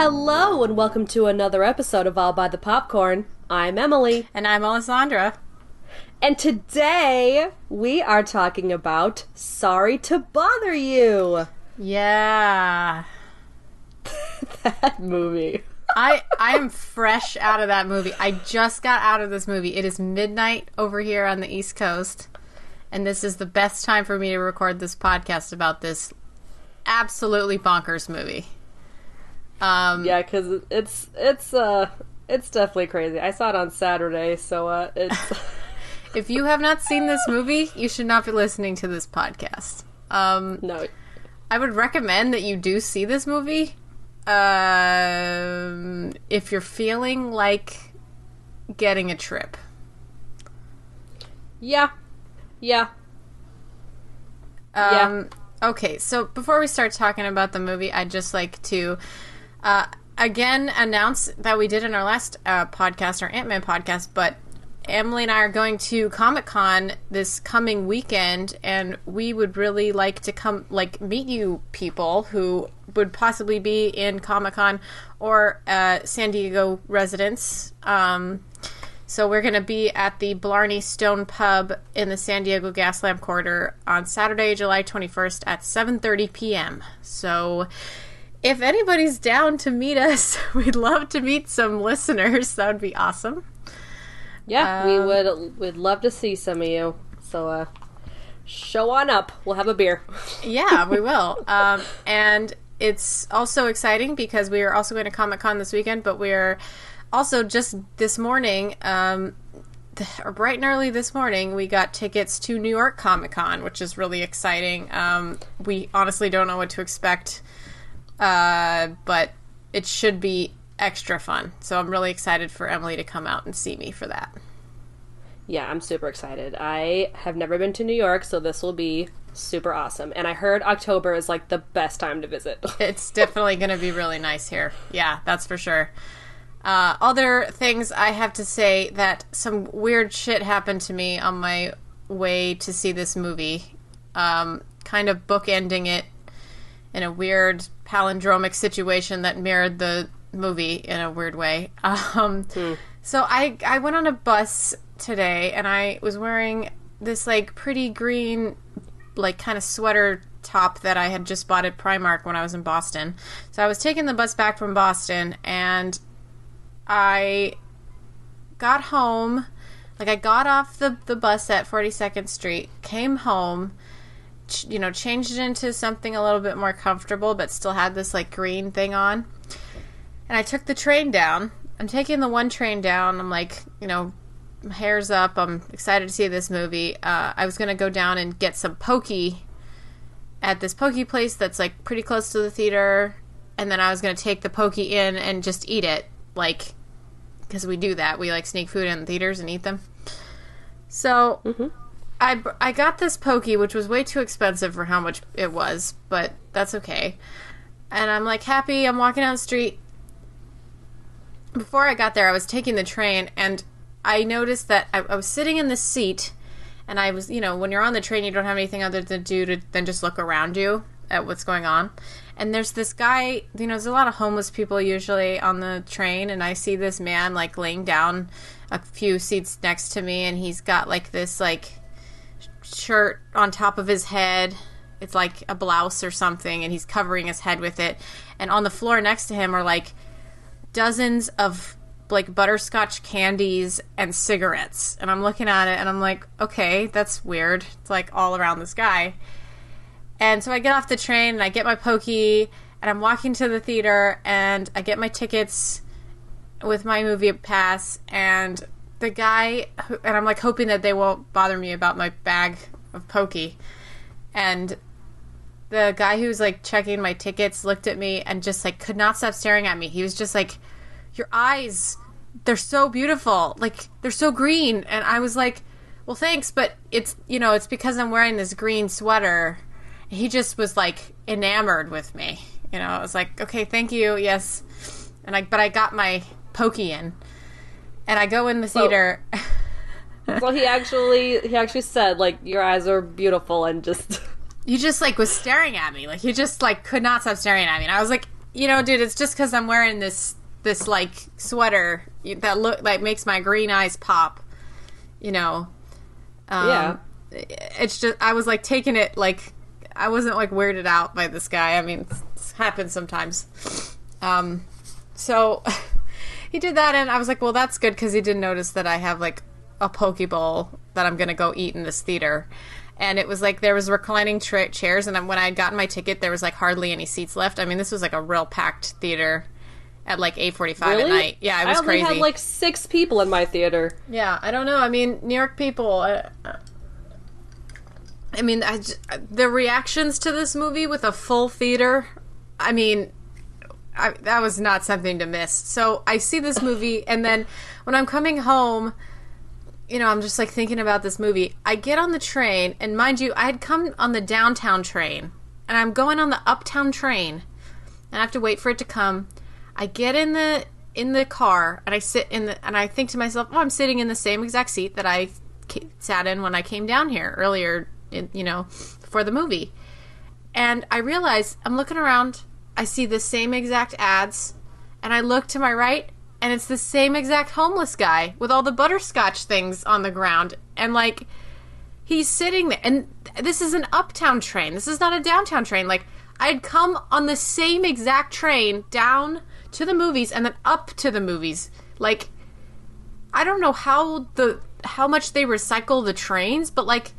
Hello and welcome to another episode of All by the Popcorn. I'm Emily, And I'm Alessandra. and today we are talking about Sorry to Bother You. Yeah. That movie. I I am fresh out of that movie. I just got out of this movie. It is midnight over here on the East Coast, and this is the best time for me to record this podcast about this absolutely bonkers movie. Um Yeah, because it's it's uh it's definitely crazy. I saw it on Saturday, so uh it's if you have not seen this movie, you should not be listening to this podcast. Um no. I would recommend that you do see this movie. Um, if you're feeling like getting a trip. Yeah, yeah, Um, Okay, so before we start talking about the movie, I'd just like to uh, again announce that we did in our last uh, podcast, our Ant Man podcast, but Emily and I are going to Comic Con this coming weekend, and we would really like to come, like, meet you people who would possibly be in Comic Con or uh, San Diego residents. Um, so we're going to be at the Blarney Stone Pub in the San Diego Gaslamp Quarter on Saturday, July 21st at 7:30 p.m. So if anybody's down to meet us, we'd love to meet some listeners. That would be awesome. yeah. we would We'd love to see some of you. So uh, show on up. We'll have a beer. Yeah, we will. Um, and it's also exciting because we are also going to Comic Con this weekend, but we're also just this morning, um, or bright and early this morning, we got tickets to New York Comic Con, which is really exciting. Um, we honestly don't know what to expect, uh, but it should be extra fun. So I'm really excited for Emily to come out and see me for that. Yeah, I'm super excited. I have never been to New York, so this will be super awesome. And I heard October is like the best time to visit. it's definitely going to be really nice here. Yeah, that's for sure. Uh, other things I have to say that some weird shit happened to me on my way to see this movie. Um, kind of bookending it in a weird palindromic situation that mirrored the movie in a weird way. Um, So I I went on a bus today and I was wearing this like pretty green like kind of sweater top that I had just bought at Primark when I was in Boston. So I was taking the bus back from Boston and I got home like I got off the the bus at 42nd Street, came home, you know, changed it into something a little bit more comfortable but still had this like green thing on. And I took the train down. I'm taking the one train down. I'm like, you know, hair's up. I'm excited to see this movie. Uh, I was gonna go down and get some pokey at this pokey place that's like pretty close to the theater, and then I was gonna take the pokey in and just eat it, like, because we do that. We like sneak food in theaters and eat them. So I I got this pokey, which was way too expensive for how much it was, but that's okay. And I'm like happy. I'm walking down the street. Before I got there, I was taking the train, and I noticed that I, I was sitting in the seat, and I was, you know, when you're on the train, you don't have anything other to do to, than just look around you at what's going on. And there's this guy, you know, there's a lot of homeless people usually on the train, and I see this man like laying down a few seats next to me, and he's got like this like shirt on top of his head. It's like a blouse or something, and he's covering his head with it. And on the floor next to him are like dozens of like butterscotch candies and cigarettes. And I'm looking at it and I'm like, okay, that's weird. It's like all around this guy. And so I get off the train and I get my pokey and I'm walking to the theater and I get my tickets with my movie pass and the guy, and I'm like hoping that they won't bother me about my bag of pokey, and the guy who was like checking my tickets looked at me and just like could not stop staring at me. He was just like, "Your eyes, they're so beautiful. Like they're so green." And I was like, "Well, thanks, but it's you know it's because I'm wearing this green sweater." He just was like enamored with me. You know, I was like, "Okay, thank you, yes," and I but I got my pokey in, and I go in the theater. Well, he actually he actually said like your eyes are beautiful and just you just like was staring at me. Like you just like could not stop staring at me. And i was like you know dude it's just because i'm wearing this this like sweater that look like makes my green eyes pop you know? Um, Yeah. it's just i was like taking it like i wasn't like weirded out by this guy. I mean it happens sometimes. Um so he did that and i was like well that's good because he didn't notice that i have like a poke bowl that i'm gonna go eat in this theater and it was like there was reclining tra- chairs and when i had gotten my ticket there was like hardly any seats left i mean this was like a real packed theater at like 8.45 really. at night yeah it was I only crazy had like six people in my theater. yeah, I don't know. I mean, New York people. Uh, I mean, I the reactions to this movie with a full theater. I mean, I, that was not something to miss. So I see this movie, and then when I'm coming home, you know, I'm just like thinking about this movie. I get on the train, and mind you, I had come on the downtown train, and I'm going on the uptown train, and I have to wait for it to come. I get in the in the car, and I sit in the, and I think to myself, oh, I'm sitting in the same exact seat that I sat in when I came down here earlier, in, you know, for the movie. And I realize I'm looking around, I see the same exact ads, and I look to my right, and it's the same exact homeless guy with all the butterscotch things on the ground. And like, he's sitting there. And this is an uptown train, this is not a downtown train. Like, I'd come on the same exact train down to the movies and then up to the movies. Like, I don't know how the how much they recycle the trains, but like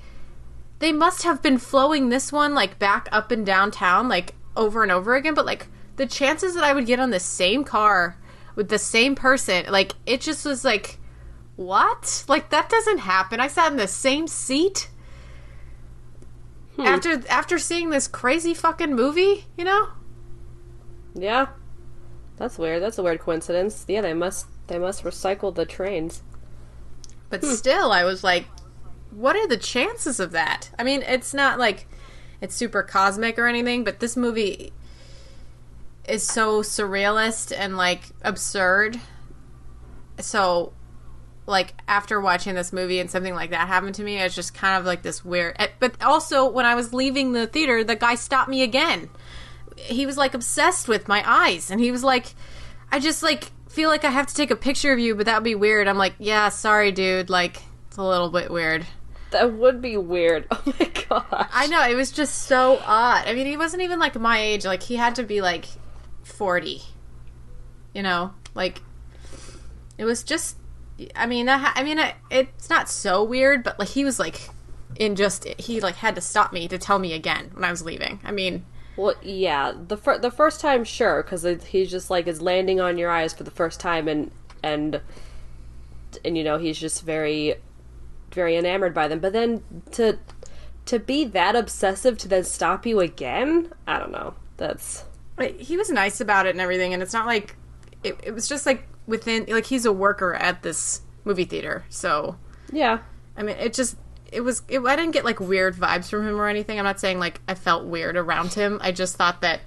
they must have been flowing this one like back up and downtown like over and over again, but like the chances that I would get on the same car with the same person, like it just was like what? Like that doesn't happen. I sat in the same seat hmm. after after seeing this crazy fucking movie, you know? Yeah, that's weird. That's a weird coincidence. Yeah, they must they must recycle the trains. But hmm. still, I was like, what are the chances of that? I mean, it's not like it's super cosmic or anything, but this movie is so surrealist and like absurd. So, like, after watching this movie and something like that happened to me, it's just kind of like this weird. eh, But also, when I was leaving the theater, the guy stopped me again. He was like obsessed with my eyes, and he was like, I just like feel like I have to take a picture of you, but that would be weird. I'm like, yeah, sorry, dude. Like, it's a little bit weird. That would be weird. Oh my gosh. I know it was just so odd. I mean, he wasn't even like my age. Like, he had to be like forty. You know, like it was just. I mean, ha- I mean, it, it's not so weird, but like he was like in just he like had to stop me to tell me again when I was leaving. I mean, Well, yeah, the fir- the first time, sure, because he's just like is landing on your eyes for the first time, and and and you know he's just very very enamored by them. But then to to be that obsessive to then stop you again, I don't know. That's he was nice about it and everything and it's not like it, it was just like within like he's a worker at this movie theater so yeah, i mean it just it was it, i didn't get like weird vibes from him or anything i'm not saying like i felt weird around him i just thought that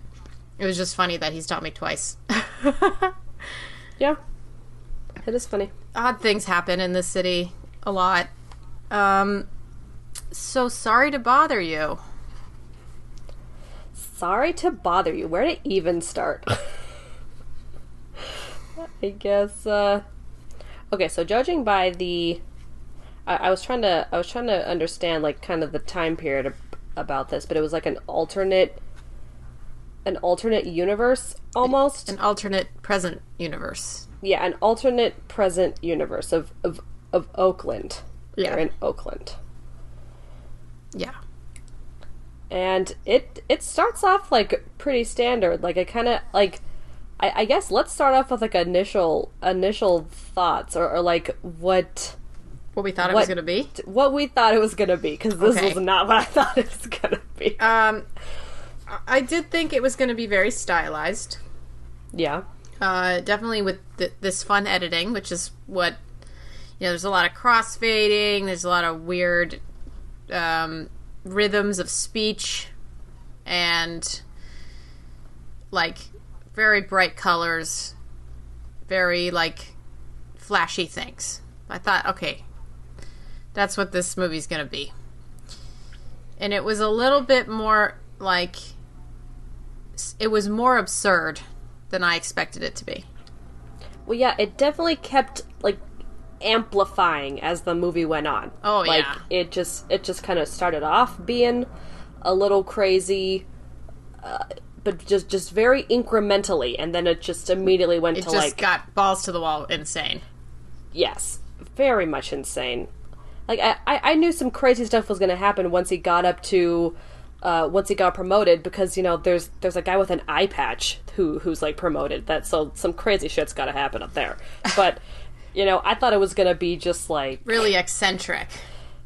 it was just funny that he's taught me twice yeah. It is funny. odd things happen in this city a lot um so sorry to bother you Sorry to bother you. Where to even start? I guess. uh Okay, so judging by the, I, I was trying to, I was trying to understand like kind of the time period ab- about this, but it was like an alternate, an alternate universe almost. an alternate present universe yeah, an alternate present universe of of of Oakland. Yeah. They're in Oakland. yeah and it it starts off like pretty standard like i kind of like I, I guess let's start off with like initial initial thoughts or, or like what What we thought it What- was going to be. what we thought it was gonna be because this Okay. was not what I thought it was gonna be. Um, I- did think it was going to be very stylized. yeah, Uh, definitely with th- this fun editing, which is what you know. There's a lot of crossfading. There's a lot of weird um, rhythms of speech, and like very bright colors, very like flashy things. I thought, okay, that's what this movie's gonna be. And it was a little bit more like it was more absurd than I expected it to be. well, yeah, it definitely kept like amplifying as the movie went on. Oh, like yeah. it just it just kind of started off being a little crazy. Uh, but just just very incrementally, and then it just immediately went It to just like got balls to the wall insane. Yes, very much insane. Like I, I I knew some crazy stuff was going to happen once he got up to, uh, once he got promoted because you know there's there's a guy with an eye patch who who's like promoted. That so some crazy shit's got to happen up there. But you know I thought it was going to be just like Really eccentric.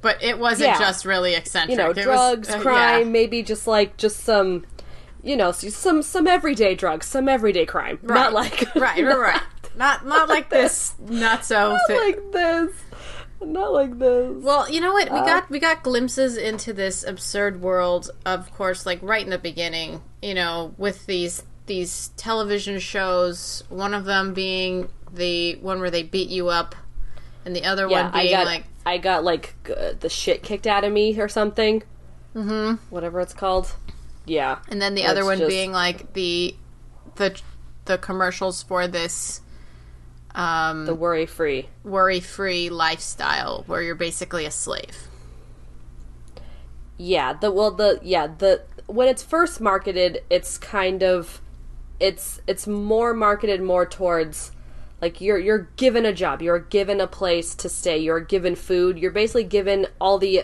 But it wasn't Yeah. just really eccentric. you know It was- drugs, uh, crime, yeah. maybe just like just some. You know, some some everyday drugs, some everyday crime, Right. not like right, right, right. Not not like this. Not so. not like this, not like this. Well, you know what? We got we got glimpses into this absurd world, of course, like right in the beginning. You know, with these these television shows. One of them being the one where they beat you up, and the other yeah, one being I got like I got like g- the shit kicked out of me or something. Mm-hmm. Whatever it's called. Yeah. and then the other one just- being like the the the commercials for this um, the worry free. worry free lifestyle where you're basically a slave. Yeah. The well the yeah the when it's first marketed, it's kind of it's it's more marketed more towards like you're you're given a job, you're given a place to stay, you're given food, you're basically given all the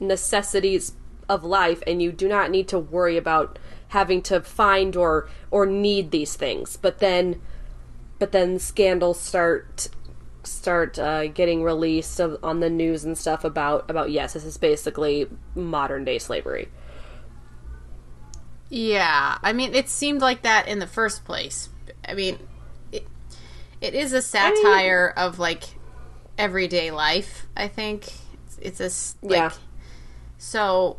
necessities of life, and you do not need to worry about having to find or or need these things. But then, but then scandals start start uh, getting released of, on the news and stuff about about yes, this is basically modern day slavery. Yeah, I mean, it seemed like that in the first place. I mean, it is a satire of like everyday life. I think it's, it's a like, Yeah. So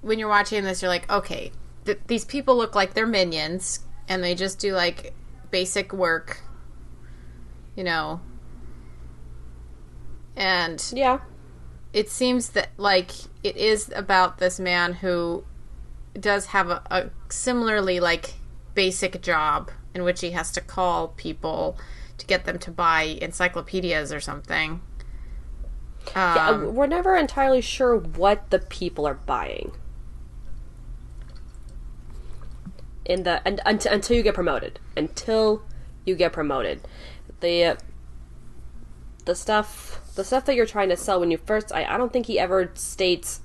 when you're watching this, you're like, okay, th- these people look like they're minions, and they just do like basic work, you know. And Yeah. it seems that like it is about this man who does have a, a similarly like basic job in which he has to call people to get them to buy encyclopedias or something. Yeah, Um, we're never entirely sure what the people are buying. In the and, until until you get promoted, until you get promoted, the the stuff the stuff that you're trying to sell when you first I, I don't think he ever states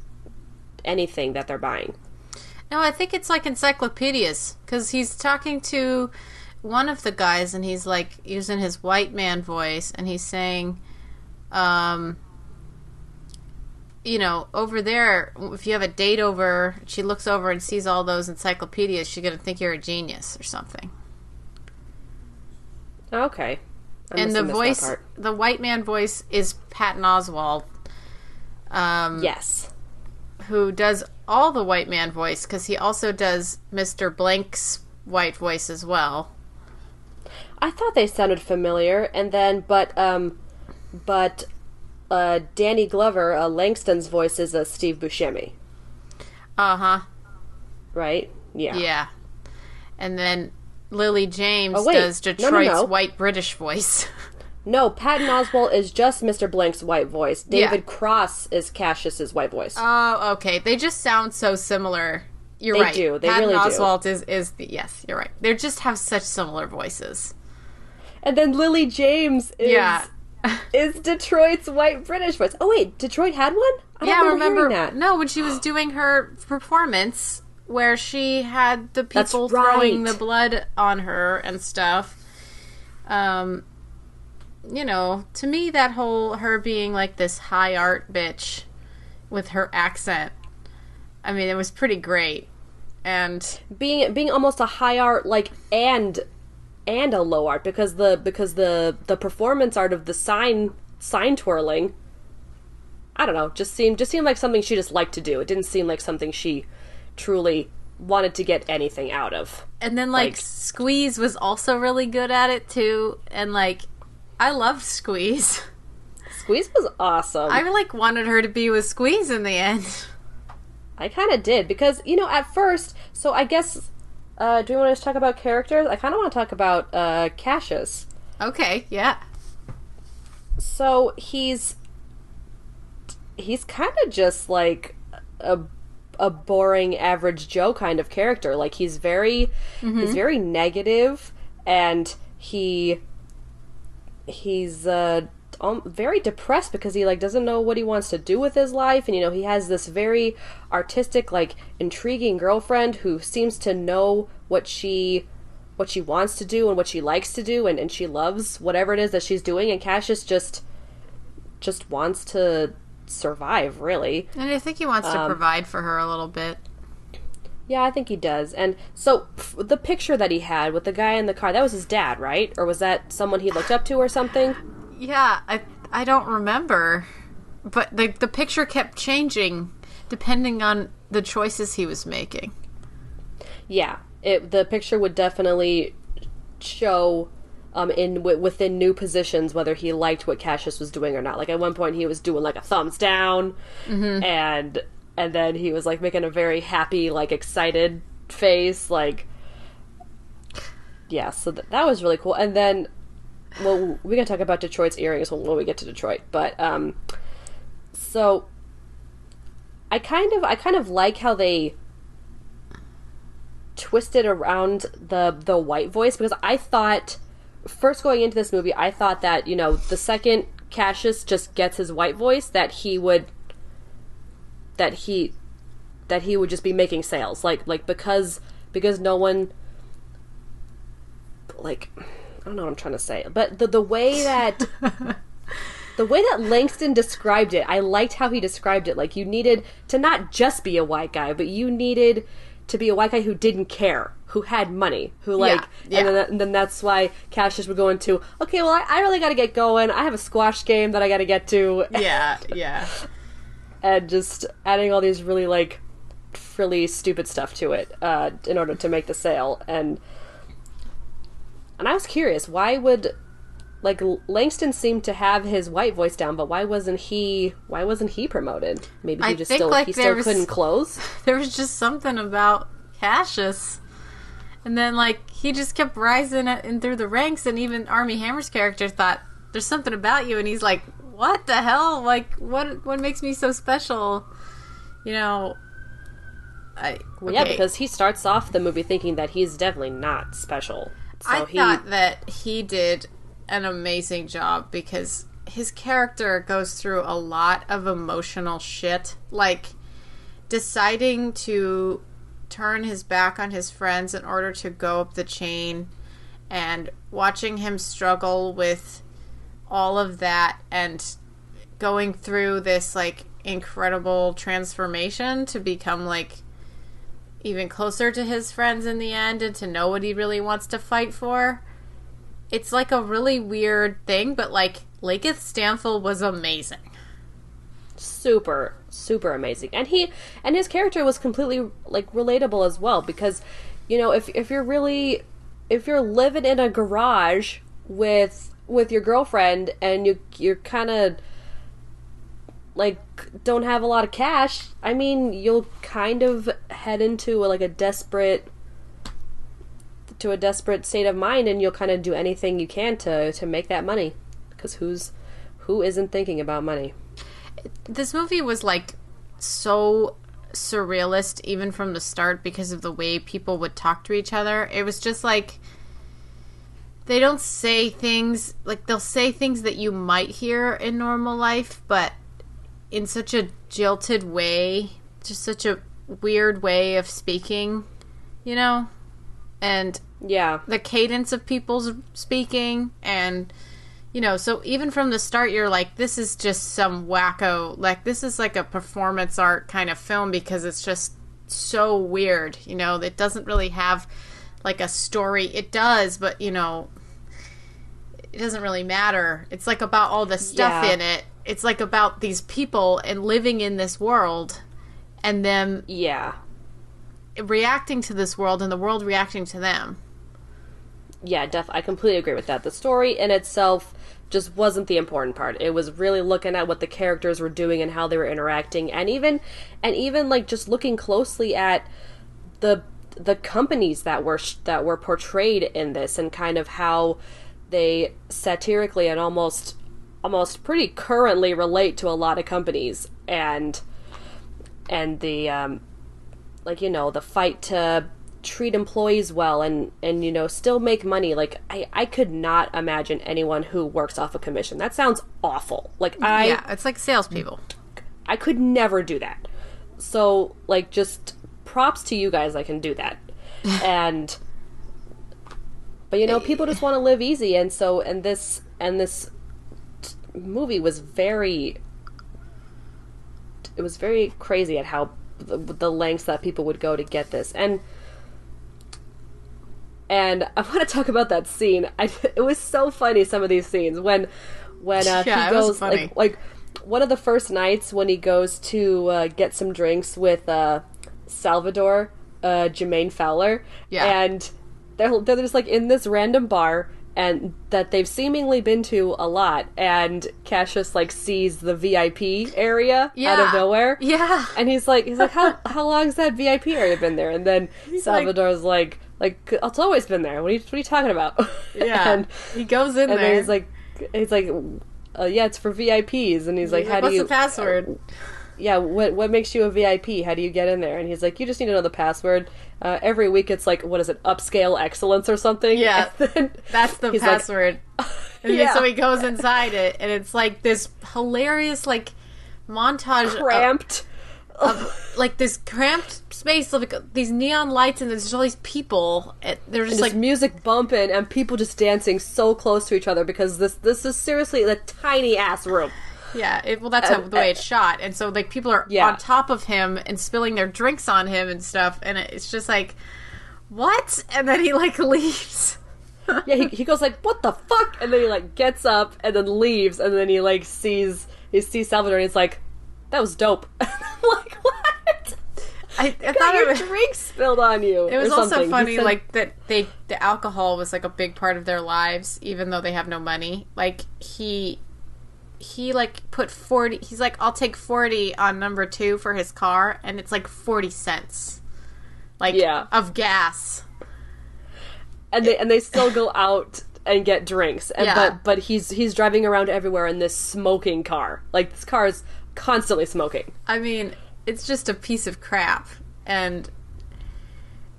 anything that they're buying. No, I think it's like encyclopedias because he's talking to one of the guys and he's like using his white man voice and he's saying, um, you know, over there, if you have a date over, she looks over and sees all those encyclopedias, she's going to think you're a genius or something. Okay. I and the have missed that voice, the white man voice is Patton Oswalt. Um, Yes. who does all the white man voice because he also does Mr. Blank's white voice as well. I thought they sounded familiar, and then but um, but uh, Danny Glover, uh, Langston's voice is uh, Steve Buscemi, Uh huh. right? Yeah. Yeah. And then Lily James Oh, does No, no, Detroit's no. white British voice. No, Patton Oswalt is just Mr. Blank's white voice. David Yeah. Cross is Cassius's white voice. oh, okay. They just sound so similar. You're They right. do. They Patton really do. Oswalt is is the, yes. You're right. They just have such similar voices. and then Lily James is Yeah. is Detroit's white British voice. Oh wait, Detroit had one? I don't yeah, remember, remember? that. No, when she was doing her performance where she had the people throwing the blood on her and stuff. Um, you know, to me, that whole her being like this high art bitch with her accent. I mean, it was pretty great. And being being almost a high art like and and a low art because the because the the performance art of the sign sign twirling I don't know just seemed just seemed like something she just liked to do. It didn't seem like something she truly wanted to get anything out of. and then like, Like- Squeeze was also really good at it too. And like, I loved Squeeze. Squeeze was awesome. I like wanted her to be with Squeeze in the end. I kind of did because you know at first. So I guess uh, do we want to talk about characters? I kind of want to talk about uh, Cassius. Okay, yeah. So he's he's kind of just like a a boring average Joe kind of character. Like he's very he's very negative and he he's uh um, very depressed because he like doesn't know what he wants to do with his life. And you know he has this very artistic like intriguing girlfriend who seems to know what she what she wants to do and what she likes to do. And, and she loves whatever it is that she's doing. And Cassius just just wants to survive really. And I think he wants Um, to provide for her a little bit. yeah i think he does. And so f- the picture that he had with the guy in the car that was his dad right? Or was that someone he looked up to or something Yeah, I I don't remember, but the the picture kept changing depending on the choices he was making. yeah it the picture would definitely show um in w- within new positions whether he liked what Cassius was doing or not. Like at one point he was doing like a thumbs down and and then he was like making a very happy like excited face like yeah so th- that was really cool. And then well we're gonna talk about detroit's earrings when, we get to detroit but um so i kind of i kind of like how they twisted around the the white voice because I thought first going into this movie I thought that you know the second Cassius just gets his white voice that he would that he that he would just be making sales. Like like because because no one like I don't know what I'm trying to say but the the way that the way that Langston described it, I liked how he described it. Like you needed to not just be a white guy, but you needed to be a white guy who didn't care, who had money, who like, yeah. and, then, and then that's why Cassius would go into, okay, well, I, I really got to get going. I have a squash game that I got to get to, Yeah, yeah. and just adding all these really like frilly, stupid stuff to it uh, in order to make the sale. And and I was curious, why would like Langston seemed to have his white voice down, but why wasn't he? Why wasn't he promoted? Maybe he I just think, still like, he still was- couldn't close. There was just something about Cassius. And then like he just kept rising in through the ranks and even Armie Hammer's character thought there's something about you and he's like, "What the hell? Like what what makes me so special?" You know, I Well, yeah, because he starts off the movie thinking that he's definitely not special. So I he, thought that he did an amazing job because his character goes through a lot of emotional shit. Like deciding to turn his back on his friends in order to go up the chain and watching him struggle with all of that and going through this like incredible transformation to become like even closer to his friends in the end and to know what he really wants to fight for. It's like a really weird thing, but like Lakeith Stanfield was amazing. super super amazing and he and his character was completely like relatable as well because you know if if you're really if you're living in a garage with with your girlfriend and you you're kind of like don't have a lot of cash i mean you'll kind of head into like a desperate to a desperate state of mind and you'll kind of do anything you can to to make that money because who's who isn't thinking about money This movie was like so surrealist even from the start because of the way people would talk to each other. It was just like they don't say things like they'll say things that you might hear in normal life, but in such a jilted way, just such a weird way of speaking, you know? And Yeah. the cadence of people's speaking and you know so even from the start you're like this is just some wacko like this is like a performance art kind of film because it's just so weird you know it doesn't really have like a story it does but you know it doesn't really matter it's like about all the stuff Yeah. in it it's like about these people and living in this world and them Yeah. reacting to this world and the world reacting to them yeah, def- I completely agree with that. The story in itself just wasn't the important part. It was really looking at what the characters were doing and how they were interacting, and even and even like just looking closely at the the companies that were sh- that were portrayed in this, and kind of how they satirically and almost almost pretty currently relate to a lot of companies, and and the um, like you know the fight to treat employees well and and you know still make money. Like i i could not imagine anyone who works off a commission. That sounds awful. Like i yeah it's like salespeople. I could never do that. So like just props to you guys i can do that. And but you know people just want to live easy. And so and this and this movie was very it was very crazy at how the, the lengths that people would go to get this and and I want to talk about that scene. I, it was so funny. Some of these scenes when when uh, Yeah, he goes funny. like like one of the first nights when he goes to uh, get some drinks with uh, Salvador uh, Jermaine Fowler. Yeah. and they're they're just like in this random bar. And that they've seemingly been to a lot, and Cassius like sees the VIP area out of nowhere, Yeah. and he's like, he's like, how how long's that VIP area been there? And then Salvador's like, like, it's always been there. What are you what are you talking about? Yeah. and, he goes in and there. he's like, he's like, uh, yeah, it's for VIPs. And he's like, He's how like, What's do you? the password? Yeah, what what makes you a VIP? How do you get in there? And he's like, you just need to know the password. Uh, every week it's like, what is it, upscale excellence or something? Yeah. That's the like, password. and Yeah. so he goes inside it, and it's like this hilarious, like, montage cramped. of, like this cramped space of like, these neon lights, and there's all these people. And they're just Just like, music bumping and people just dancing so close to each other because this this is seriously a tiny ass room. Yeah. It, well, that's how, the way it's uh, shot, and so like people are Yeah. on top of him and spilling their drinks on him and stuff, and it's just like, what? And then he like leaves. yeah, he, he goes like, "What the fuck?" And then he like gets up and then leaves, and then he like sees he sees Salvador, and he's like, "That was dope." I'm like, what? I, I Got thought it your was. drink spilled on you. It was also funny, said- like that they the alcohol was like a big part of their lives, even though they have no money. Like he he like put forty. He's like, I'll take forty on number two for his car, and it's like forty cents, like Yeah. of gas. and they and they still go out and get drinks. And, Yeah. But but he's he's driving around everywhere in this smoking car. Like this car is constantly smoking. I mean, it's just a piece of crap, and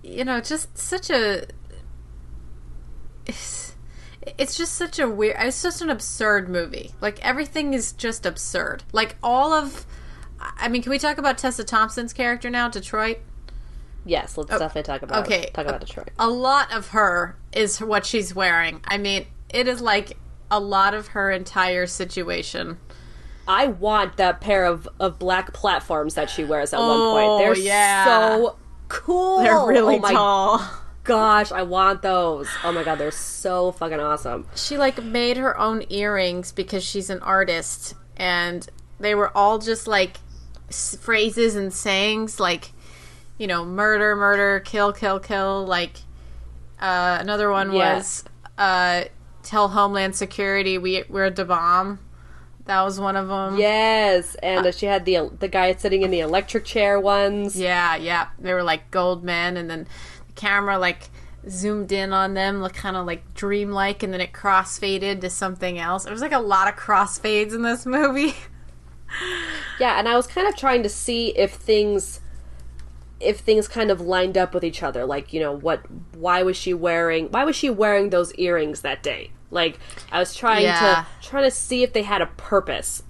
you know, just such a. It's, just such a weird. It's just an absurd movie. Like everything is just absurd. Like all of. I mean, can we talk about Tessa Thompson's character now, Detroit? Yes, let's oh, definitely talk about Oh, okay. talk about Detroit. A lot of her is what she's wearing. I mean, it is like a lot of her entire situation. I want that pair of, of black platforms that she wears at one Oh, point. They're yeah. so cool. They're really oh tall. Gosh, I want those. Oh my god, they're so fucking awesome. she like made her own earrings because she's an artist and they were all just like s- phrases and sayings like you know murder murder kill kill kill like uh, another one Yeah. was uh, tell homeland security we we're the bomb that was one of them Yes, and uh, she had the the guy sitting in the electric chair ones. yeah yeah they were like gold men and then the camera like zoomed in on them look kind of like dreamlike and then it crossfaded to something else it was like a lot of crossfades in this movie Yeah, and I was kind of trying to see if things if things kind of lined up with each other. Like, you know, what why was she wearing why was she wearing those earrings that day? Like I was trying Yeah. to trying to see if they had a purpose.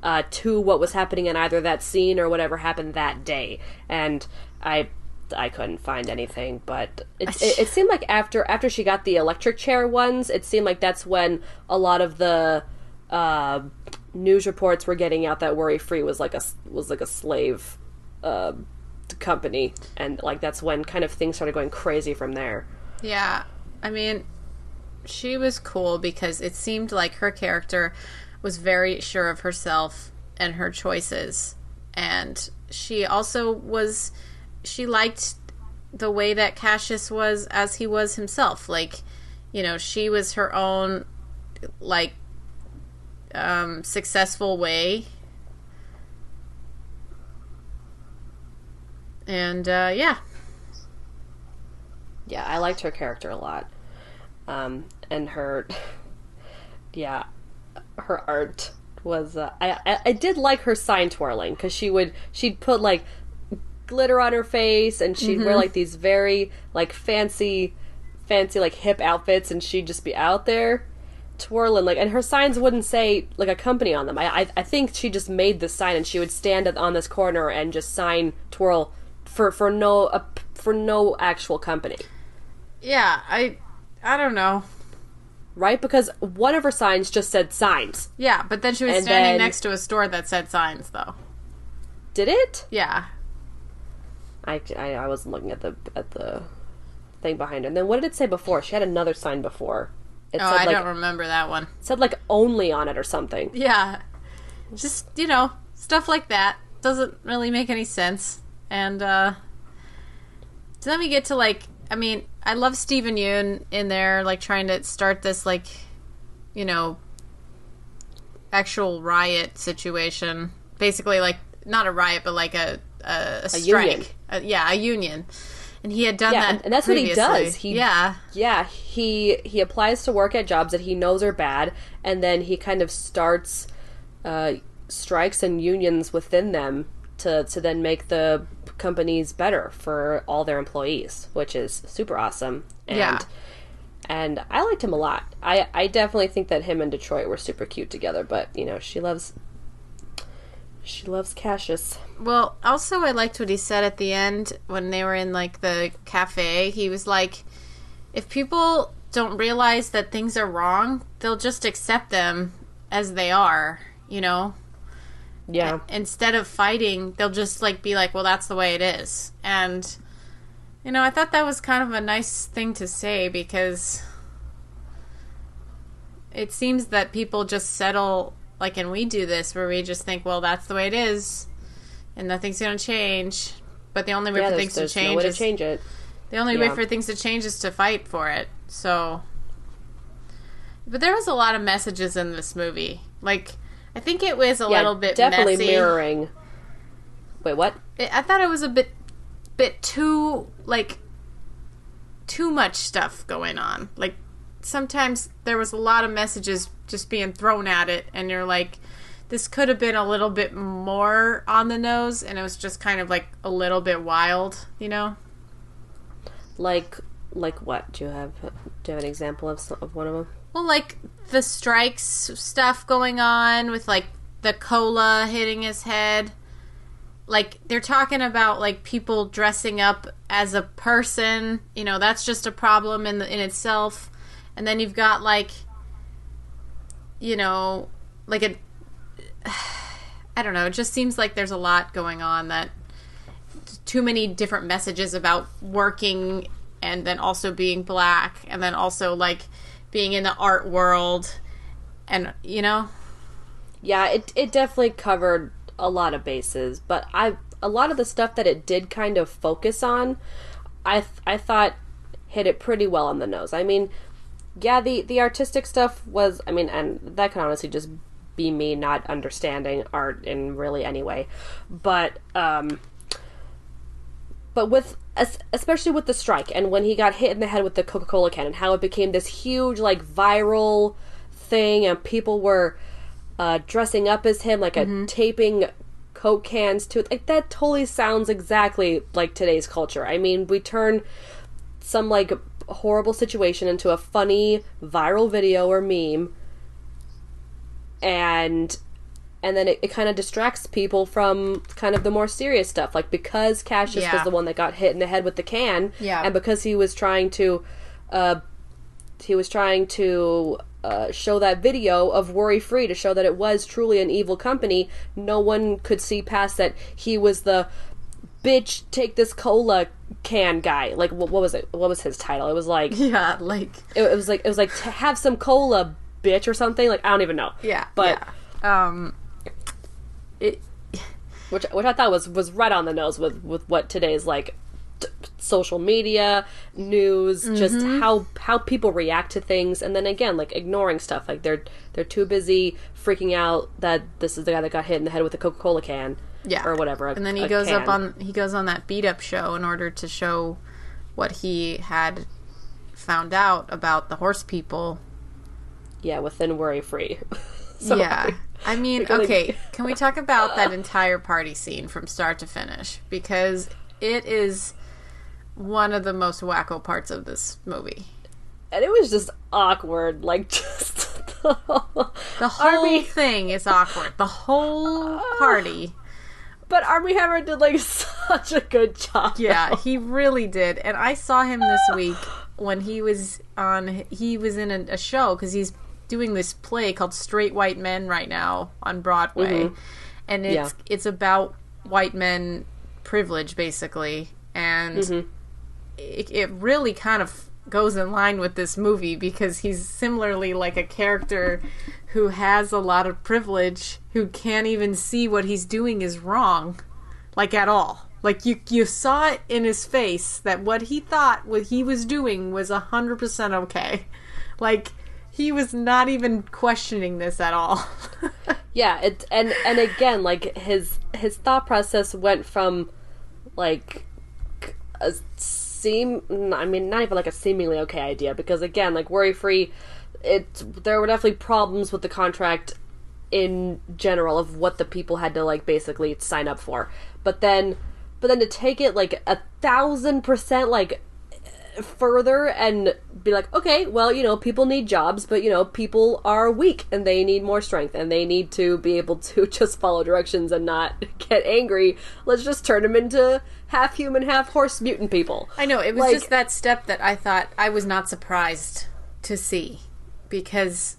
uh, to what was happening in either that scene or whatever happened that day. And I I couldn't find anything, but it, it, it seemed like after after she got the electric chair ones, it seemed like that's when a lot of the uh, news reports were getting out that Worry Free was like a was like a slave uh, company, and like that's when kind of things started going crazy from there. Yeah. I mean, she was cool because it seemed like her character was very sure of herself and her choices. And she also was, she liked the way that Cassius was as he was himself. Like, you know, she was her own, like, um, successful way. And, uh, yeah. Yeah, I liked her character a lot. Um, and her, yeah, her art was. Uh, I, I did like her sign twirling because she would she'd put like glitter on her face and she'd wear like these very like fancy, fancy like hip outfits and she'd just be out there twirling like and her signs wouldn't say like a company on them. I I, I think she just made the sign and she would stand on this corner and just sign twirl for for no uh, for no actual company. Yeah, I I don't know. right? Because one of her signs just said signs. Yeah, but then she was And standing then- next to a store that said signs though. Did it? Yeah. I, I, I wasn't looking at the at the thing behind her. And then what did it say before? She had another sign before. It Oh, said I like don't remember that one. it said like only on it or something. Yeah. Just, you know, stuff like that doesn't really make any sense. And uh so then we get to like I mean, I love Steven Yeun in there like trying to start this like you know actual riot situation. Basically like not a riot but like a a, a strike. union. Uh, yeah, a union. And he had done Yeah, that and- and that's what he does. He- yeah. Yeah, he he applies to work at jobs that he knows are bad, and then he kind of starts uh, strikes and unions within them to to then make the companies better for all their employees, which is super awesome. And, Yeah. And I liked him a lot. I I definitely think that him and Detroit were super cute together. But you know, she loves she loves Cassius. Well, also I liked what he said at the end when they were in like the cafe. He was like, if people don't realize that things are wrong, they'll just accept them as they are, you know? Yeah. Instead of fighting, they'll just like be like, well, that's the way it is. And you know, I thought that was kind of a nice thing to say because it seems that people just settle like and we do this where we just think, well, that's the way it is and nothing's going to change. But the only way Yeah, for things to change no to is change it. the only way for things to change is to fight for it. So, but there was a lot of messages in this movie. Like, I think it was a Yeah, little bit definitely messy. mirroring. Wait, what? It- I thought it was a bit, bit too like, too much stuff going on. Like, sometimes there was a lot of messages just being thrown at it, and you're like, this could have been a little bit more on the nose, and it was just kind of like a little bit wild, you know? Like, like what? Do you have? Do you have an example of of one of them? Well, like the strikes stuff going on with like the cola hitting his head. Like they're talking about like people dressing up as a person. You know, that's just a problem in the, in itself. And then you've got like you know, like a I don't know, it just seems like there's a lot going on that too many different messages about working and then also being black and then also like being in the art world and you know Yeah, it it definitely covered a lot of bases, but I a lot of the stuff that it did kind of focus on, I I thought hit it pretty well on the nose. I mean, yeah, the the artistic stuff was, I mean, and that can honestly just be me not understanding art in really any way, but um, but with especially with the strike and when he got hit in the head with the Coca-Cola can and how it became this huge like viral thing and people were uh, dressing up as him like a taping coke cans to it. Like that totally sounds exactly like today's culture. I mean we turn some like horrible situation into a funny viral video or meme and and then it, it kind of distracts people from kind of the more serious stuff like because cassius Yeah. was the one that got hit in the head with the can Yeah. and because he was trying to uh he was trying to uh, show that video of worry free to show that it was truly an evil company no one could see past that he was the bitch take this cola can guy. Like what, what was it? What was his title? It was like Yeah, like it, it was like it was like to have some cola bitch or something. Like i don't even know. Yeah, but yeah. um, it which which I thought was was right on the nose with with what today's like t- social media news just Mm-hmm. how how people react to things. And then again like ignoring stuff. Like they're they're too busy freaking out that this is the guy that got hit in the head with a coca-cola can yeah. Or whatever a- and then he goes up on he goes on that beat up show in order to show what he had found out about the horse people. Yeah within WorryFree. So, yeah. I mean okay can we talk about that entire party scene from start to finish? Because it is one of the most wacko parts of this movie. And it was just awkward like just the whole, the whole thing is awkward. The whole party but Armie Hammer did like such a good job Yeah, he really did. And I saw him this week when he was on. He was in a, a show because he's doing this play called Straight White Men right now on Broadway, mm-hmm. and it's Yeah. it's about white men privilege basically, and mm-hmm. it, it really kind of goes in line with this movie because he's similarly like a character who has a lot of privilege who can't even see what he's doing is wrong like at all. Like you you saw it in his face that what he thought what he was doing was a 100% okay. Like he was not even questioning this at all. Yeah, it and and again, like his his thought process went from like a seem I mean not even like a seemingly okay idea because again, like WorryFree, it there were definitely problems with the contract in general of what the people had to like basically sign up for. But then but then to take it like a thousand percent like further and be like, okay, well, you know, people need jobs, but you know, people are weak and they need more strength and they need to be able to just follow directions and not get angry. Let's just turn them into half human, half horse mutant people. I know it was Like- just that step that I thought I was not surprised to see because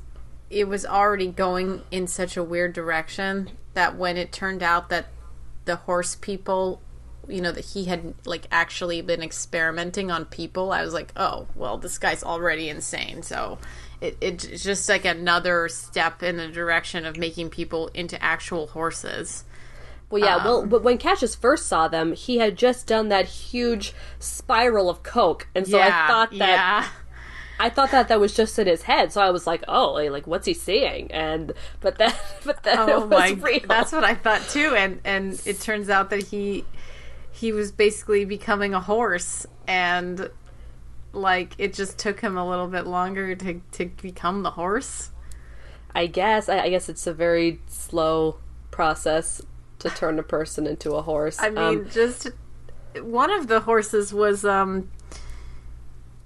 it was already going in such a weird direction that when it turned out that the horse people you know that he had like actually been experimenting on people i was like oh well this guy's already insane. So it, it's just like another step in the direction of making people into actual horses. Well, yeah, well, Um, but when Cassius first saw them, he had just done that huge spiral of coke, and so yeah I thought that yeah I thought that that was just in his head. So I was like, oh, like, like, what's he seeing? And but then, but then oh it was my real. that's what i thought too and and it turns out that he he was basically becoming a horse and like it just took him a little bit longer to to become the horse I guess. I, I guess it's a very slow process to turn a person into a horse. i mean Um, just one of the horses was um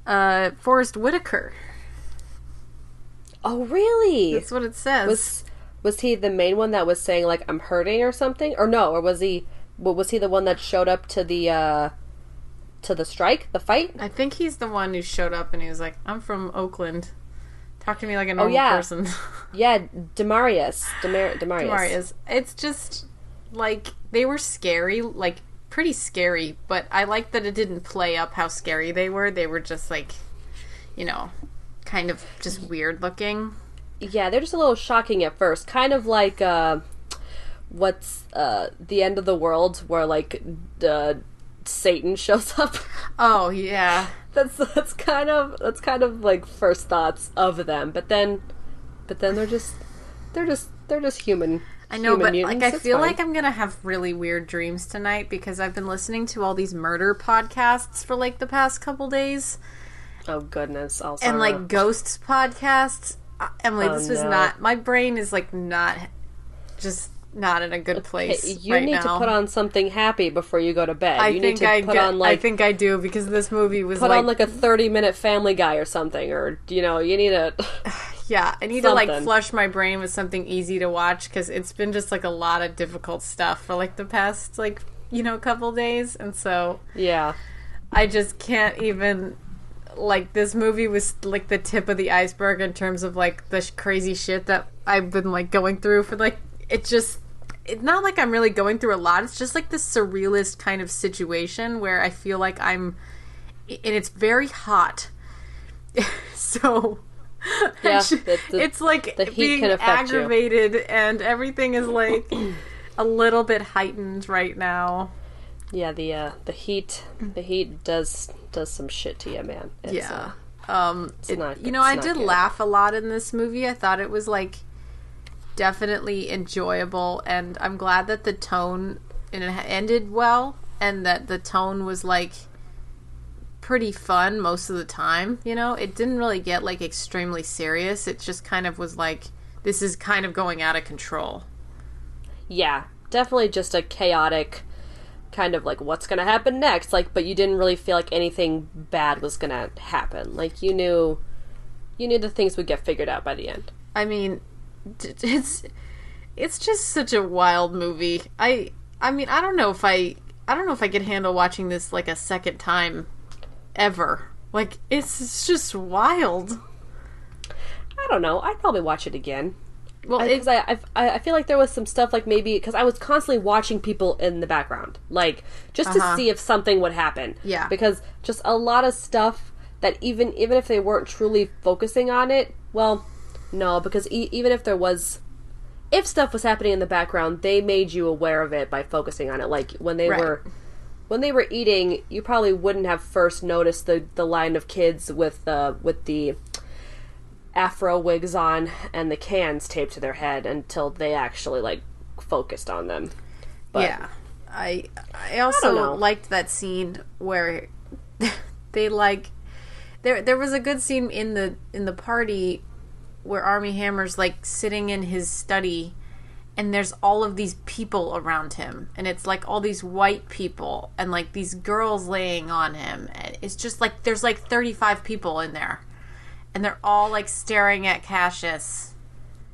uh Forest Whitaker oh, really? that's what it says was was he the main one that was saying like I'm hurting or something, or no? Or was he? wa- Was he the one that showed up to the uh to the strike, the fight? i think he's the one who showed up and he was like i'm from oakland talk to me like a normal yeah. person Yeah, Demarius. Demar- Demarius. Marius. It's just like they were scary, like pretty scary, but I like that it didn't play up how scary they were. They were just like, you know, kind of just weird looking. Yeah, they're just a little shocking at first. Kind of like uh, what's uh, the end of the world, where like uh, Satan shows up. Oh yeah, that's that's kind of that's kind of like first thoughts of them. But then, but then they're just they're just they're just human. I know, but mutants. like I feel fine. like I'm gonna have really weird dreams tonight because I've been listening to all these murder podcasts for like the past couple days. oh goodness, also and like ghosts podcasts. Uh, Emily, Oh, this was no. not. My brain is like not, just not in a good place. you right need now. to put on something happy before you go to bed. I you think need to I put get, on like I think I do because this movie was put like, on like a 30 minute family guy or something or you know you need a Yeah, I need to like flush my brain with something easy to watch because it's been just like a lot of difficult stuff for like the past like you know couple days, and so Yeah. I just can't even like this movie was like the tip of the iceberg in terms of like the sh- crazy shit that I've been like going through for like it just it's not like I'm really going through a lot. It's just like this surrealist kind of situation where I feel like I'm and it's very hot. so Yeah, it's, the- the- it's like the heat being can affect you. aggravated and everything is like a little bit heightened right now. Yeah, the uh, the heat the heat does does some shit to you, man. It's, yeah. uh, Um, it- not- you know, I did good. laugh a lot in this movie. I thought it was like definitely enjoyable, and I'm glad that the tone and it ended well, and that the tone was like pretty fun most of the time. You know, it didn't really get like extremely serious. It just kind of was like this is kind of going out of control. yeah, definitely just a chaotic kind of like what's gonna happen next. Like, but you didn't really feel like anything bad was gonna happen. Like you knew, you knew the things would get figured out by the end. I mean, it's it's just such a wild movie. I I mean, I don't know if I I don't know if I could handle watching this like a second time ever. Like it's, it's just wild. I don't know. I'd probably watch it again. Well, because it, I, I I feel like there was some stuff like maybe because I was constantly watching people in the background, like just Uh-huh. to see if something would happen. Yeah. Because just a lot of stuff that even even if they weren't truly focusing on it, well, no, because e- even if there was, if stuff was happening in the background, they made you aware of it by focusing on it. Like when they Right. were. When they were eating, you probably wouldn't have first noticed the, the line of kids with the with the afro wigs on and the cans taped to their head until they actually like focused on them. But yeah. I I also know. liked that scene where they like there there was a good scene in the in the party where Armie Hammer's like sitting in his study and there's all of these people around him and it's like all these white people and like these girls laying on him and it's just like there's like 35 people in there and they're all like staring at Cassius.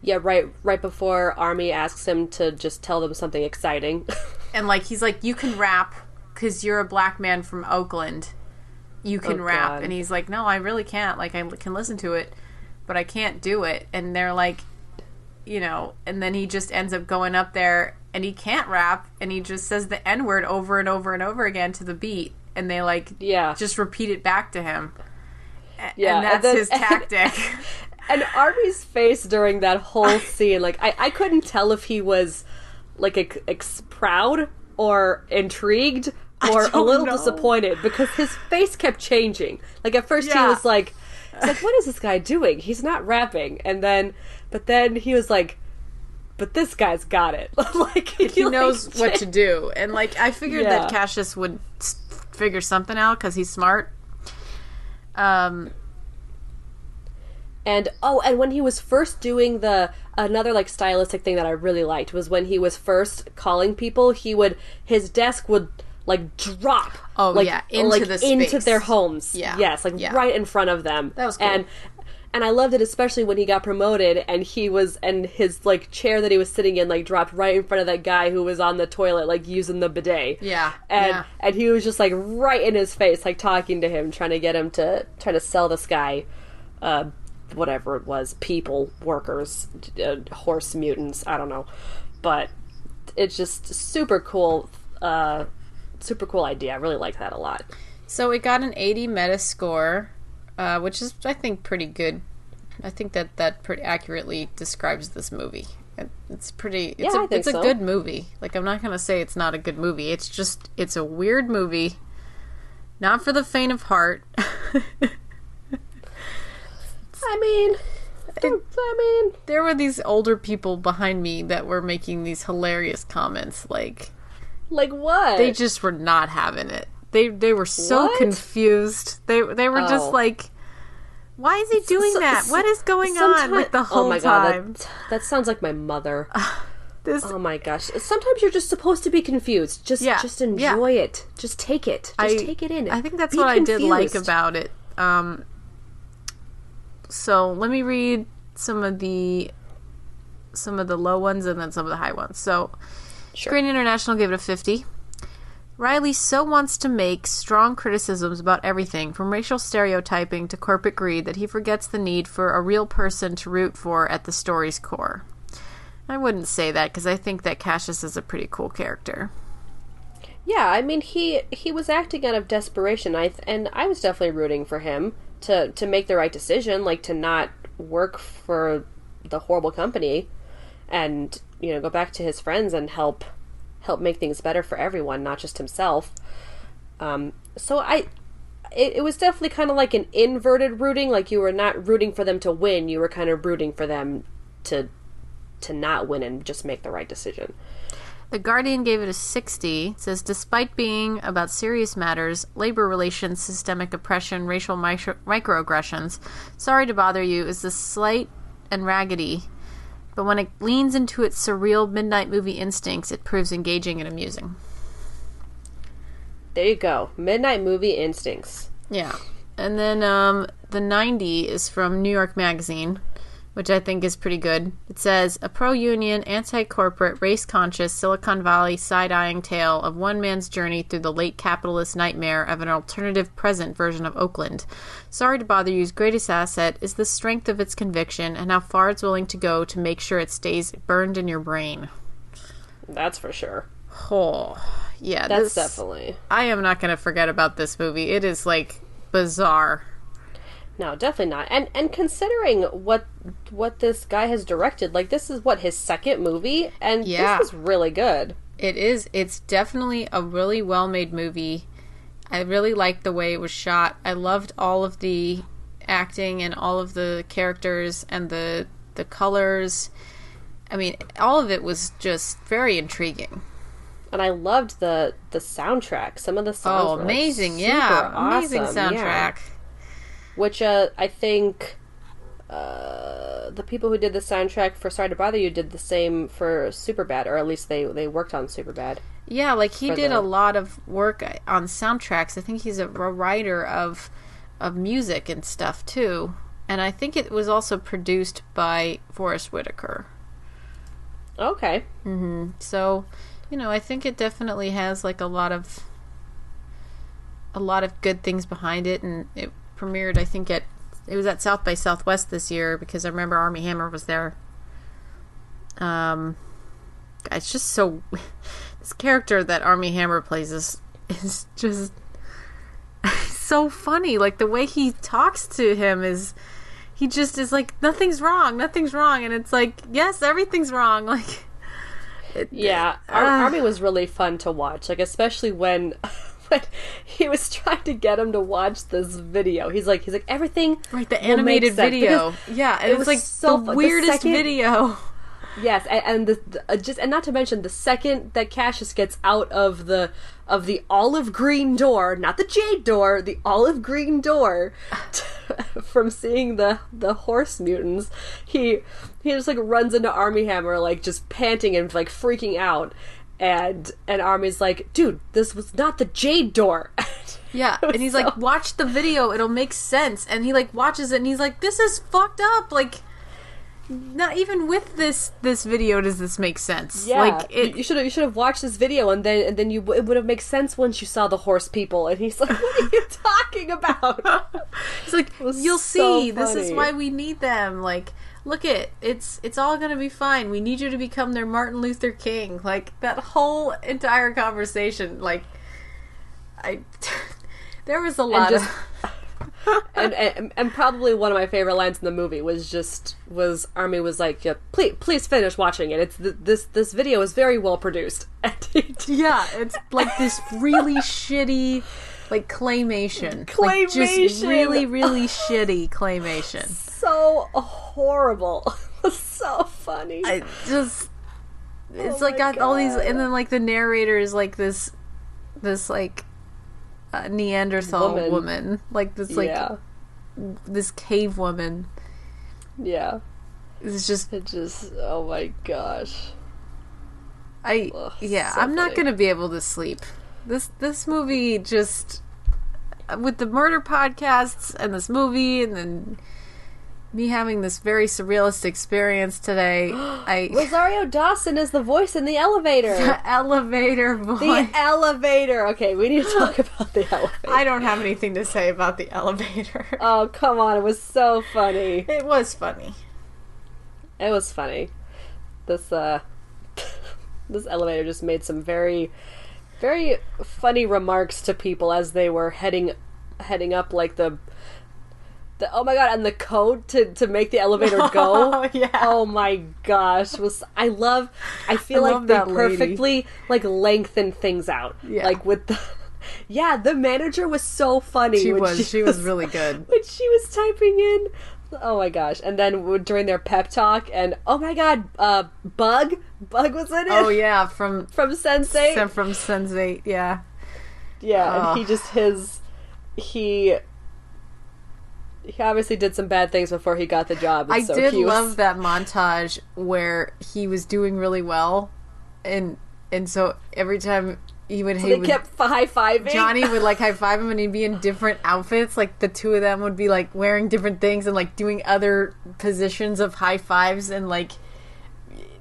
Yeah, right right before Armie asks him to just tell them something exciting. and like he's like you can rap because you're a black man from oakland. You can Oh, rap. God. and he's like no i really can't. Like i can listen to it but i can't do it. And they're like you know and then he just ends up going up there and he can't rap and he just says the n word over and over and over again to the beat and they like Yeah. just repeat it back to him A- Yeah, and and that's then- his tactic and Armie's face during that whole scene, like I, I couldn't tell if he was like ex- ex- proud or intrigued or a little know. disappointed because his face kept changing. Like at first he was like, like what is this guy doing? He's not rapping, and then but then he was like. But this guy's got it. like he knows what to do and like i figured Yeah. that cassius would figure something out because he's smart um And oh, and when he was first doing the another like stylistic thing that I really liked was when he was first calling people, he would his desk would like drop. Oh, like, yeah, into like the into their homes. Yeah, yes, like yeah. right in front of them. That was cool. And and I loved it especially when he got promoted and he was and his like chair that he was sitting in like dropped right in front of that guy who was on the toilet like using the bidet. Yeah, And yeah. and he was just like right in his face like talking to him trying to get him to trying to sell this guy uh whatever it was people workers uh, horse mutants i don't know but it's just super cool uh super cool idea i really like that a lot So it got an 80 meta score, uh, which is, I think, pretty good. I think that that pretty accurately describes this movie. It- It's pretty. It's Yeah, a, I think it's a so. good movie. Like I'm not gonna say it's not a good movie. It's just it's a weird movie. Not for the faint of heart. i mean i mean there were these older people behind me that were making these hilarious comments. Like like what they just were not having it. They they were so What? confused. They they were Oh. just like, why is he doing So- that? so- What is going on? Like the whole oh my god time. that, that sounds like my mother this oh my gosh sometimes you're just supposed to be confused just Yeah, just yeah. enjoy it just take it just take it in I think that's Be what I did like about it. Um, so let me read some of the some of the low ones and then some of the high ones. So, Screen International gave it a 50. Riley so wants to make strong criticisms about everything, from racial stereotyping to corporate greed, that he forgets the need for a real person to root for at the story's core. I wouldn't say that because I think that Cassius is a pretty cool character. Yeah, I mean he he was acting out of desperation. I th- and I was definitely rooting for him to to make the right decision, like to not work for the horrible company, and you know go back to his friends and help help make things better for everyone, not just himself. Um, so I. It, it was definitely kind of like an inverted rooting. Like you were not rooting for them to win; you were kind of rooting for them to to not win and just make the right decision. The Guardian gave it a 60. It says, despite being about serious matters, labor relations, systemic oppression, racial micro- microaggressions, Sorry to Bother You is the slight and raggedy, but when it leans into its surreal midnight movie instincts, it proves engaging and amusing. There you go. Midnight movie instincts. Yeah. And then um, the 90 is from New York Magazine, which I think is pretty good. It says a pro union, anti corporate, race conscious Silicon Valley side eyeing tale of one man's journey through the late capitalist nightmare of an alternative present version of Oakland. Sorry to Bother You's greatest asset is the strength of its conviction and how far it's willing to go to make sure it stays burned in your brain. That's for sure. Oh, yeah. That's this- definitely. I am not going to forget about this movie. It is like bizarre. No, definitely not. And and considering what what this guy has directed, like this is what his second movie, and Yeah. this is really good. It is. It's definitely a really well made movie. I really liked the way it was shot. I loved all of the acting and all of the characters and the the colors. I mean, all of it was just very intriguing. And I loved the the soundtrack. Some of the songs Oh, were, like, amazing! super yeah, amazing soundtrack. yeah. Which uh, I think uh, the people who did the soundtrack for Sorry to Bother You did the same for Superbad, or at least they they worked on Superbad. Yeah, like he did the- a lot of work on soundtracks. I think he's a, writer of of music and stuff too. And I think it was also produced by Forest Whitaker. Okay, So, you know, I think it definitely has like a lot of a lot of good things behind it and it premiered I think at it was at South by Southwest this year because I remember Armie Hammer was there. Um it's just so this character that Armie Hammer plays is is just so funny. Like the way he talks to him is he just is like nothing's wrong, nothing's wrong and it's like yes, everything's wrong. Like it- yeah, Ah. Armie was really fun to watch. Like especially when. When he was trying to get him to watch this video, he's like, he's like everything. Right, the animated video. Yeah, it, it was, was like so the fu- the weirdest second- video. Yes, and, and the, uh, just and not to mention the second that Cassius gets out of the of the olive green door, not the jade door, the olive green door, from seeing the the horse mutants, he he just like runs into Armie Hammer like just panting and like freaking out, and and Armie's like, dude, this was not the jade door. Yeah, and he's so- like, "Watch the video; it'll make sense." And he like watches it, and he's like, "This is fucked up." Like, not even with this this video does this make sense. Yeah, like you- it. you should have you should have watched this video and then and then you it would have made sense once you saw the horse people. And he's like, "What are you talking about?" It's like was you'll so see. This is why we need them. Like, look it. It's it's all gonna be fine. We need you to become their Martin Luther King. Like that whole entire conversation. Like, I there was a lot just- of. And, and and probably one of my favorite lines in the movie was just was Armie was like, yeah, "Please, please finish watching it. It's th- this this video is very well produced." Yeah, it's like this really shitty, like claymation, like just Claymation! really, really shitty claymation. so horrible, so funny. I just, it's Oh like got all these, and then like the narrator is like this, this like uh, Neanderthal Woman. woman. like this like yeah, this cave woman. yeah. It's just It just oh my gosh. I Ugh, yeah, so I'm not gonna be able to sleep. This this movie just with the murder podcasts and this movie and then me having this very surrealist experience today. I Rosario Dawson is the voice in the elevator. the elevator voice. the elevator. Okay, we need to talk about the elevator. I don't have anything to say about the elevator. Oh, come on. It was so funny. it was funny. It was funny. This uh this elevator just made some very very funny remarks to people as they were heading heading up like the the oh my god and the code to to make the elevator go. Oh, yeah. Oh my gosh. Was I love I feel I like they that lady. perfectly like lengthened things out. Yeah. Like with the Yeah, the manager was so funny. She was. She was really good. when she was typing in. Oh my gosh! And then during their pep talk, and oh my god, uh, Bug, Bug was in it. Oh yeah, from from Sense8. from Sense8, yeah. yeah, Oh. and he just his he he obviously did some bad things before he got the job. I so did he was- love that montage where he was doing really well, and and so every time he would, he They would kept high fiving. Johnny would like high five him, and he'd be in different outfits. Like the two of them would be like wearing different things and like doing other positions of high fives and like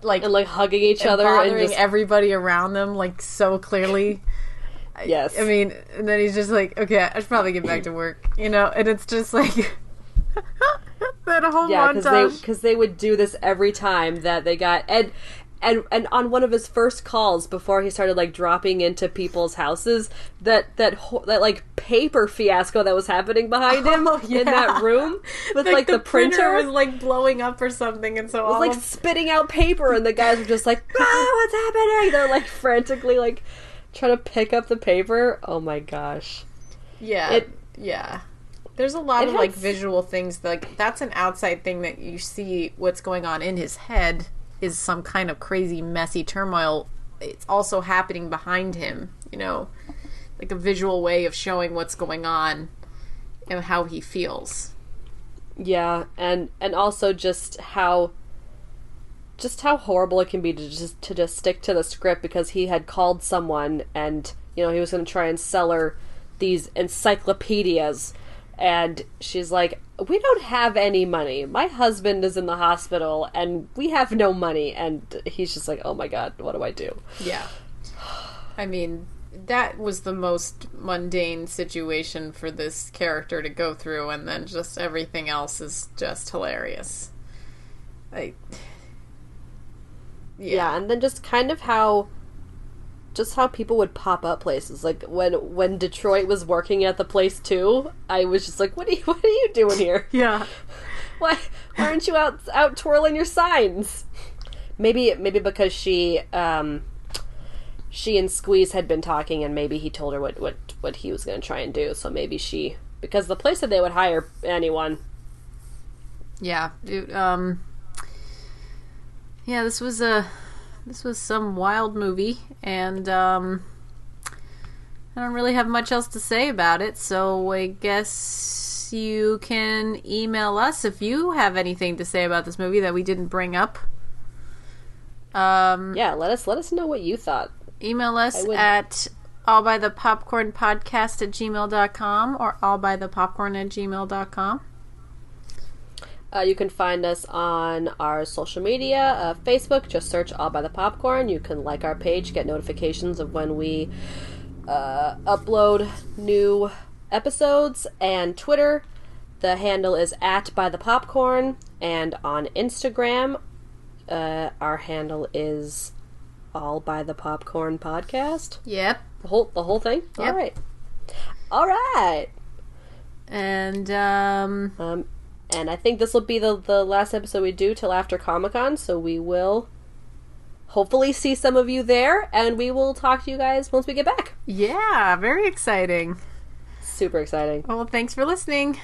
like and like hugging each and other and just everybody around them like so clearly. Yes. I mean, and then he's just like, okay, I should probably get back to work, you know. And it's just like that whole yeah, because they montage. because they would do this every time that they got and. And, and on one of his first calls before he started like dropping into people's houses that that ho- that like paper fiasco that was happening behind him Oh, in that room with like, the, printer, was like blowing up or something, and so was like of- spitting out paper and the guys were just like ah, what's happening they're like frantically like trying to pick up the paper oh my gosh Yeah. It- yeah. There's a lot of like visual things like that's an outside thing that you see what's going on in his head is some kind of crazy messy turmoil. It's also happening behind him, you know, like a visual way of showing what's going on and how he feels. Yeah, and and also just how just how horrible it can be to just to just stick to the script because he had called someone and you know he was going to try and sell her these encyclopedias and she's like we don't have any money my husband is in the hospital and we have no money and he's just like oh my god what do i do Yeah. I mean, that was the most mundane situation for this character to go through, and then just everything else is just hilarious. Like, yeah. and then just kind of how just how people would pop up places like when when detroit was working at the place too i was just like what are you what are you doing here Yeah. why why aren't you out out twirling your signs maybe maybe because she um she and squeeze had been talking and maybe he told her what what what he was going to try and do so maybe she because the place that they would hire anyone Yeah. Dude, um Yeah, this was a this was some wild movie and um I don't really have much else to say about it, so I guess you can email us if you have anything to say about this movie that we didn't bring up. Um yeah let us let us know what you thought email us at all by the popcorn podcast at gmail.com or all by the popcorn at gmail.com. Uh, you can find us on our social media, uh, Facebook. Just search All by the Popcorn. You can like our page, get notifications of when we uh, upload new episodes, and Twitter. The handle is at by the popcorn, and on Instagram, uh, our handle is All by the Popcorn Podcast. Yep. The whole the whole thing. Yep. All right. All right. And um Um, and I think this will be the, the last episode we do till after Comic Con, so we will hopefully see some of you there, and we will talk to you guys once we get back. Yeah, very exciting. Super exciting. Well, thanks for listening.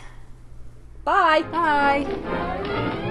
Bye! Bye.